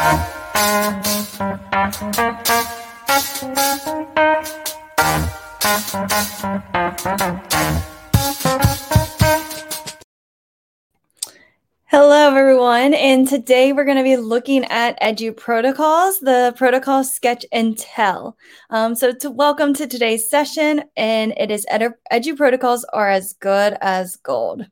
Hello, everyone. And today we're going to be looking at Edu protocols, the protocol sketch and tell. Um, so, to welcome to today's session, and it is Edu, Edu protocols are as good as gold.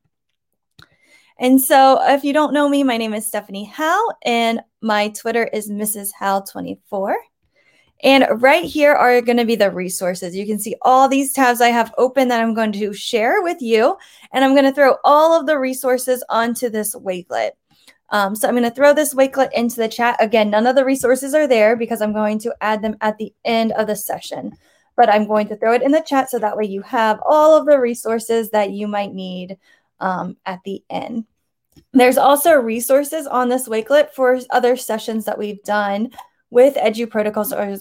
And so, if you don't know me, my name is Stephanie Howe, and my Twitter is Mrs. Howe24. And right here are going to be the resources. You can see all these tabs I have open that I'm going to share with you. And I'm going to throw all of the resources onto this Wakelet. Um, so I'm going to throw this Wakelet into the chat. Again, none of the resources are there because I'm going to add them at the end of the session. But I'm going to throw it in the chat so that way you have all of the resources that you might need um, at the end. There's also resources on this Wakelet for other sessions that we've done with Edu protocols are,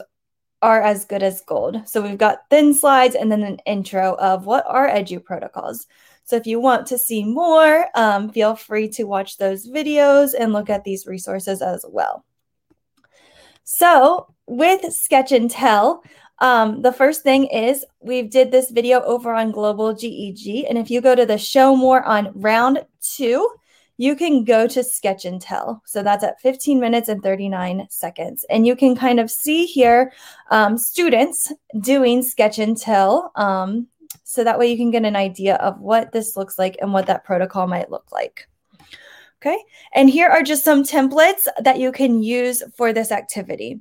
are as good as gold. So we've got thin slides and then an intro of what are Edu protocols. So if you want to see more, um, feel free to watch those videos and look at these resources as well. So with Sketch and Tell, um, the first thing is we did this video over on Global GEG. And if you go to the show more on round two, you can go to Sketch and Tell. So that's at 15 minutes and 39 seconds. And you can kind of see here um, students doing Sketch and Tell. Um, so that way you can get an idea of what this looks like and what that protocol might look like. Okay, and here are just some templates that you can use for this activity.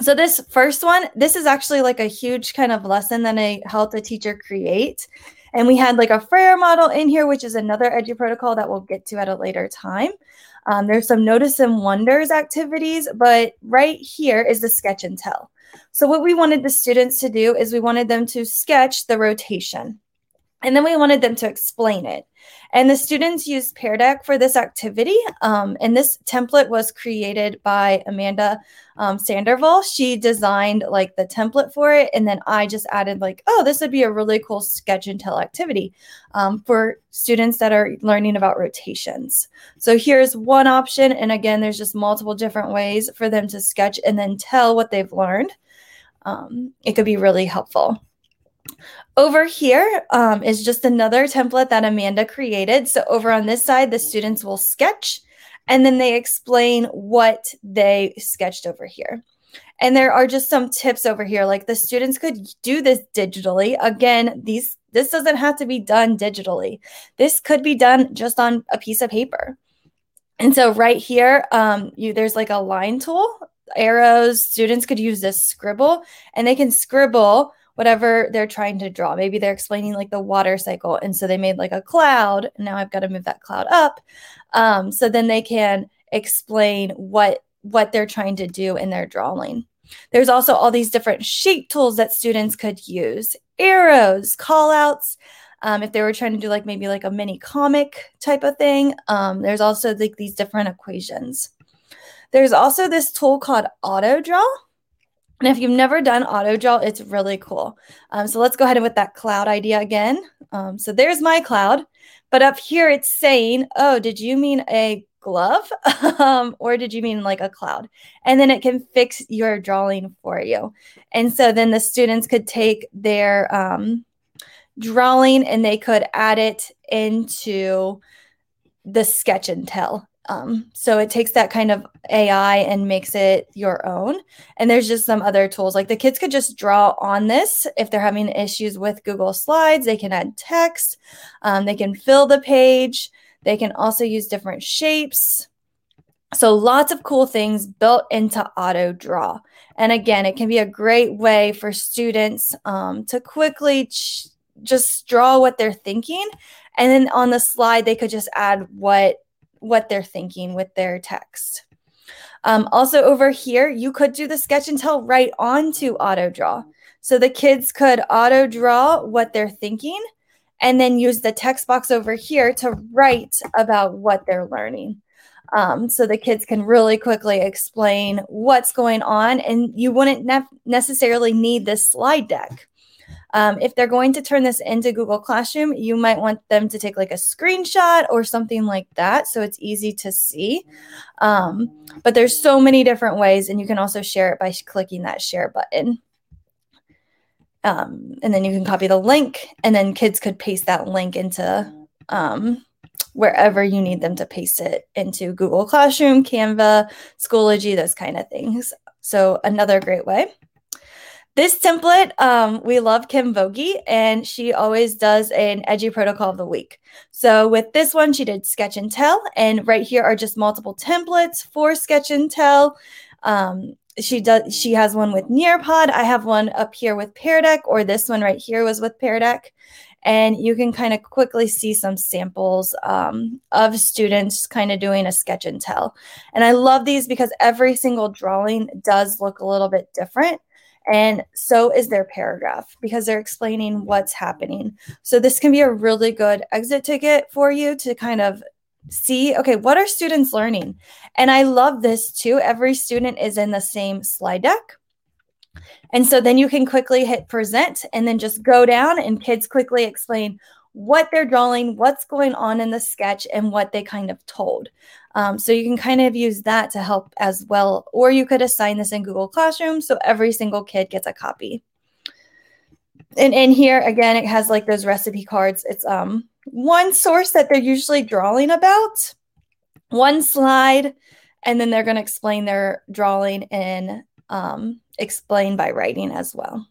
So this first one, this is actually like a huge kind of lesson that I helped a teacher create. And we had like a Frayer model in here, which is another Edu protocol that we'll get to at a later time. Um, there's some notice and wonders activities, but right here is the sketch and tell. So what we wanted the students to do is we wanted them to sketch the rotation. And then we wanted them to explain it. And the students used Pear Deck for this activity. Um, and this template was created by Amanda um, Sandoval. She designed like the template for it. And then I just added like, oh, this would be a really cool sketch and tell activity um, for students that are learning about rotations. So here's one option. And again, there's just multiple different ways for them to sketch and then tell what they've learned. Um, it could be really helpful. Over here um, is just another template that Amanda created. So over on this side, the students will sketch and then they explain what they sketched over here. And there are just some tips over here, like the students could do this digitally. Again, these this doesn't have to be done digitally. This could be done just on a piece of paper. And so right here, um, you there's like a line tool, arrows. Students could use this scribble, and they can scribble whatever they're trying to draw. Maybe they're explaining like the water cycle. And so they made like a cloud. Now I've got to move that cloud up. Um, so then they can explain what what they're trying to do in their drawing. There's also all these different shape tools that students could use, arrows, callouts. Um, if they were trying to do like maybe like a mini comic type of thing, um, there's also like these different equations. There's also this tool called Auto Draw. And if you've never done auto draw, it's really cool. Um, so let's go ahead and with that cloud idea again. Um, so there's my cloud, but up here it's saying, oh, did you mean a glove um, or did you mean like a cloud? And then it can fix your drawing for you. And so then the students could take their um, drawing and they could add it into the sketch and tell um, so it takes that kind of AI and makes it your own. And there's just some other tools like the kids could just draw on this if they're having issues with Google Slides. They can add text, um, they can fill the page, they can also use different shapes. So lots of cool things built into auto draw. And again, it can be a great way for students um, to quickly ch- just draw what they're thinking. And then on the slide, they could just add what what they're thinking with their text. Um, also over here, you could do the sketch and tell right onto auto draw. So the kids could auto draw what they're thinking and then use the text box over here to write about what they're learning. Um, so the kids can really quickly explain what's going on, and you wouldn't ne- necessarily need this slide deck. Um, if they're going to turn this into Google Classroom, you might want them to take like a screenshot or something like that so it's easy to see. Um, but there's so many different ways, and you can also share it by clicking that share button. Um, and then you can copy the link, and then kids could paste that link into um, wherever you need them to paste it into Google Classroom, Canva, Schoology, those kind of things. So, another great way. This template, um, we love Kim Vogie, and she always does an edgy Protocol of the Week. So with this one, she did Sketch and Tell, and right here are just multiple templates for Sketch and Tell. Um, she does. She has one with Nearpod. I have one up here with Pear Deck, or this one right here was with Pear Deck. And you can kind of quickly see some samples um, of students kind of doing a sketch and tell. And I love these because every single drawing does look a little bit different. And so is their paragraph because they're explaining what's happening. So this can be a really good exit ticket for you to kind of see okay what are students learning and i love this too every student is in the same slide deck and so then you can quickly hit present and then just go down and kids quickly explain what they're drawing, what's going on in the sketch, and what they kind of told. Um, so you can kind of use that to help as well. Or you could assign this in Google Classroom so every single kid gets a copy. And in here, again, it has like those recipe cards. It's um one source that they're usually drawing about, one slide, and then they're going to explain their drawing and um, explain by writing as well.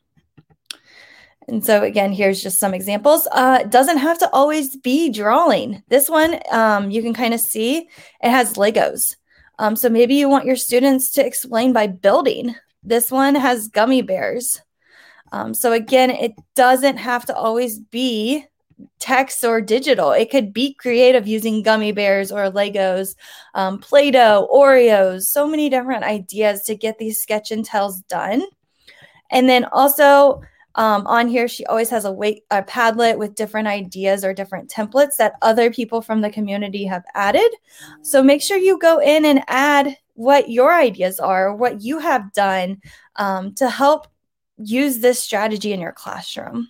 And so again, here's just some examples. Uh, it doesn't have to always be drawing. This one, um, you can kind of see it has Legos. Um, so maybe you want your students to explain by building. This one has gummy bears. Um, so again, it doesn't have to always be text or digital. It could be creative using gummy bears or Legos, um, Play Doh, Oreos, so many different ideas to get these sketch and tells done. And then also, um, on here, she always has a, wait, a Padlet with different ideas or different templates that other people from the community have added. So make sure you go in and add what your ideas are, what you have done um, to help use this strategy in your classroom.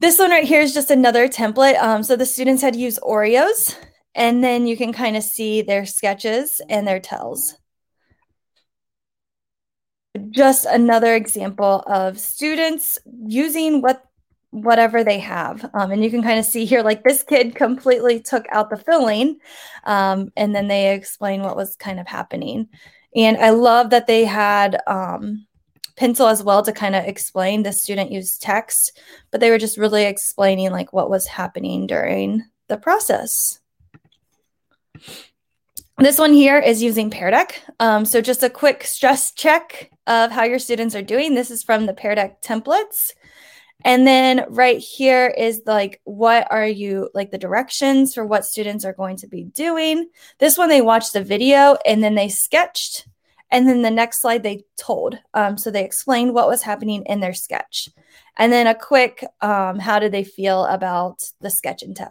This one right here is just another template. Um, so the students had to use Oreos, and then you can kind of see their sketches and their tells just another example of students using what whatever they have. Um, and you can kind of see here like this kid completely took out the filling um, and then they explain what was kind of happening. And i love that they had um, pencil as well to kind of explain the student used text but they were just really explaining like what was happening during the process. This one here is using Pear Deck. Um, so just a quick stress check of how your students are doing. This is from the Pear Deck templates. And then right here is like, what are you like the directions for what students are going to be doing? This one, they watched the video and then they sketched. And then the next slide, they told. Um, so they explained what was happening in their sketch. And then a quick, um, how did they feel about the sketch and tell?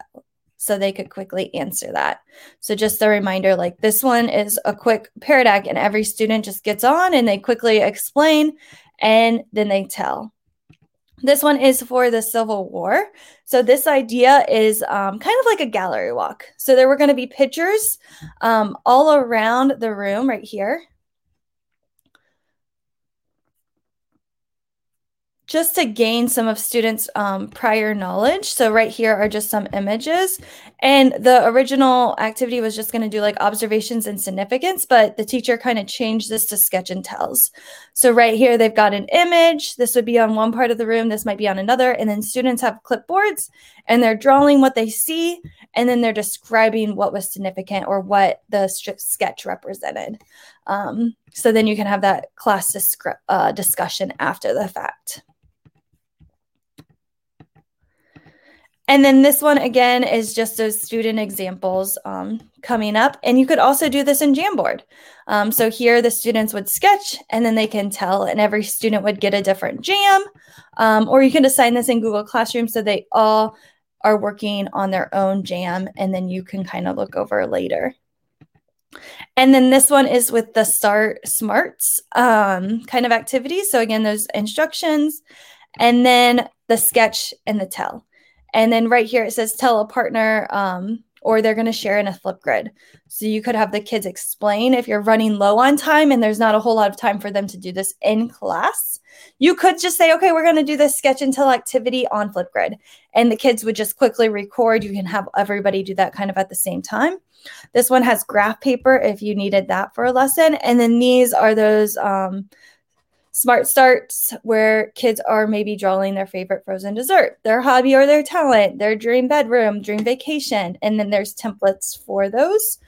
So they could quickly answer that. So just a reminder, like this one is a quick Deck and every student just gets on and they quickly explain and then they tell. This one is for the Civil War. So this idea is um, kind of like a gallery walk. So there were going to be pictures um, all around the room right here. Just to gain some of students' um, prior knowledge. So right here are just some images. And the original activity was just going to do like observations and significance, but the teacher kind of changed this to sketch and tells. So right here, they've got an image. This would be on one part of the room. This might be on another. And then students have clipboards and they're drawing what they see. And then they're describing what was significant or what the sketch represented. Um, so then you can have that class uh, discussion after the fact. And then this one again is just those student examples um, coming up. And you could also do this in Jamboard. Um, so here the students would sketch and then they can tell, and every student would get a different jam. Um, or you can assign this in Google Classroom so they all are working on their own jam and then you can kind of look over later. And then this one is with the Start Smarts um, kind of activities. So again, those instructions and then the sketch and the tell. And then right here it says tell a partner um, or they're going to share in a Flipgrid. So you could have the kids explain if you're running low on time and there's not a whole lot of time for them to do this in class. You could just say, okay, we're going to do this sketch tell activity on Flipgrid. And the kids would just quickly record. You can have everybody do that kind of at the same time. This one has graph paper if you needed that for a lesson. And then these are those um, Smart Starts, where kids are maybe drawing their favorite frozen dessert, their hobby or their talent, their dream bedroom, dream vacation. And then there's templates for those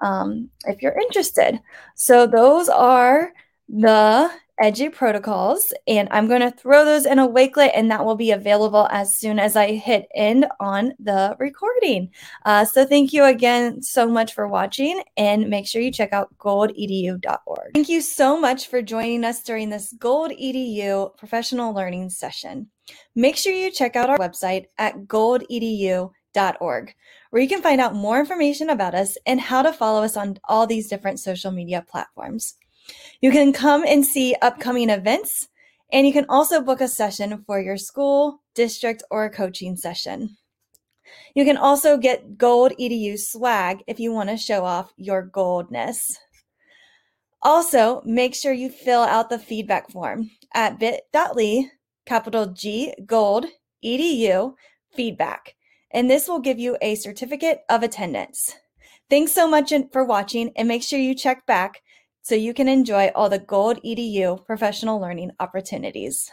um, if you're interested. So those are the Edu protocols, and I'm going to throw those in a Wakelet, and that will be available as soon as I hit end on the recording. Uh, so thank you again so much for watching, and make sure you check out goldedu.org. Thank you so much for joining us during this Gold EDU professional learning session. Make sure you check out our website at goldedu.org, where you can find out more information about us and how to follow us on all these different social media platforms. You can come and see upcoming events, and you can also book a session for your school, district, or coaching session. You can also get Gold EDU swag if you want to show off your goldness. Also, make sure you fill out the feedback form at bit.ly, capital G, Gold, EDU, feedback, and this will give you a certificate of attendance. Thanks so much for watching, and make sure you check back so you can enjoy all the Gold EDU professional learning opportunities.